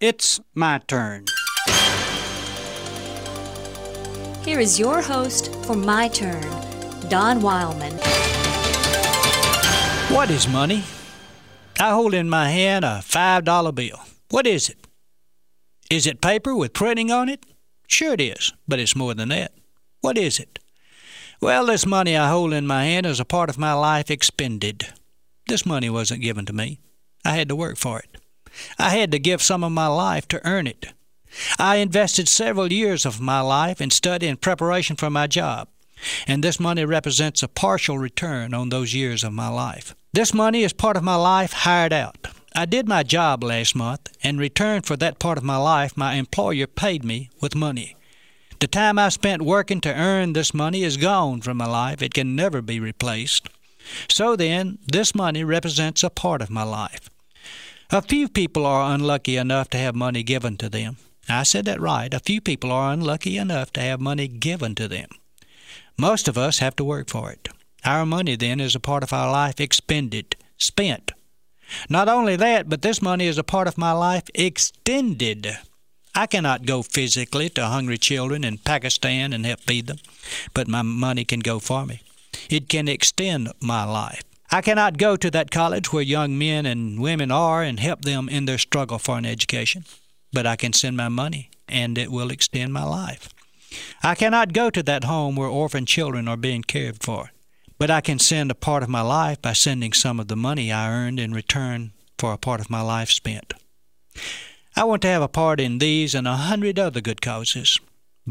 It's my turn. Here is your host for My Turn, Don Wildman. What is money? I hold in my hand a $5 bill. What is it? Is it paper with printing on it? Sure it is, but it's more than that. What is it? Well, this money I hold in my hand is a part of my life expended. This money wasn't given to me. I had to work for it. I had to give some of my life to earn it. I invested several years of my life in study and preparation for my job, and this money represents a partial return on those years of my life. This money is part of my life hired out. I did my job last month, and in return for that part of my life, my employer paid me with money. The time I spent working to earn this money is gone from my life. It can never be replaced. So then, this money represents a part of my life. A few people are unlucky enough to have money given to them. I said that right. A few people are unlucky enough to have money given to them. Most of us have to work for it. Our money, then, is a part of our life expended, spent. Not only that, but this money is a part of my life extended. I cannot go physically to hungry children in Pakistan and help feed them, but my money can go for me. It can extend my life. I cannot go to that college where young men and women are and help them in their struggle for an education, but I can send my money and it will extend my life. I cannot go to that home where orphan children are being cared for, but I can send a part of my life by sending some of the money I earned in return for a part of my life spent. I want to have a part in these and a hundred other good causes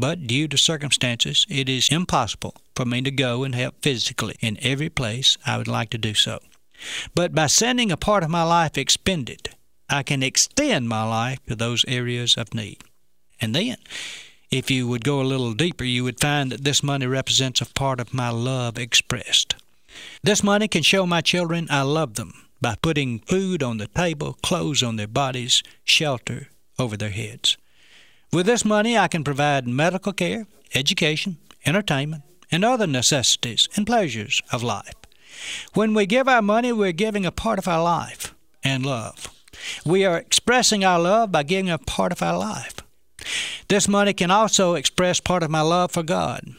but due to circumstances, it is impossible for me to go and help physically in every place I would like to do so. But by sending a part of my life expended, I can extend my life to those areas of need. And then, if you would go a little deeper, you would find that this money represents a part of my love expressed. This money can show my children I love them by putting food on the table, clothes on their bodies, shelter over their heads. With this money, I can provide medical care, education, entertainment, and other necessities and pleasures of life. When we give our money, we're giving a part of our life and love. We are expressing our love by giving a part of our life. This money can also express part of my love for God.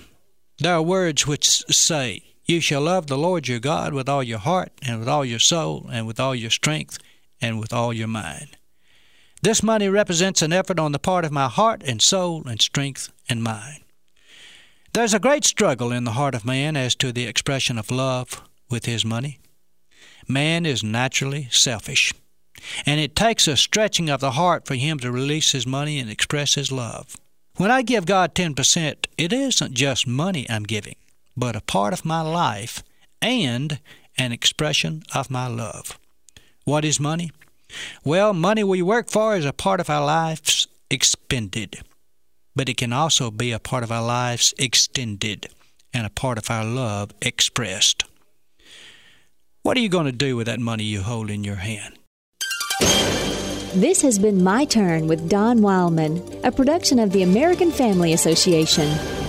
There are words which say, You shall love the Lord your God with all your heart, and with all your soul, and with all your strength, and with all your mind. This money represents an effort on the part of my heart and soul and strength and mind. There's a great struggle in the heart of man as to the expression of love with his money. Man is naturally selfish, and it takes a stretching of the heart for him to release his money and express his love. When I give God 10%, it isn't just money I'm giving, but a part of my life and an expression of my love. What is money? Well, money we work for is a part of our lives expended, but it can also be a part of our lives extended and a part of our love expressed. What are you going to do with that money you hold in your hand? This has been My Turn with Don Wildman, a production of the American Family Association.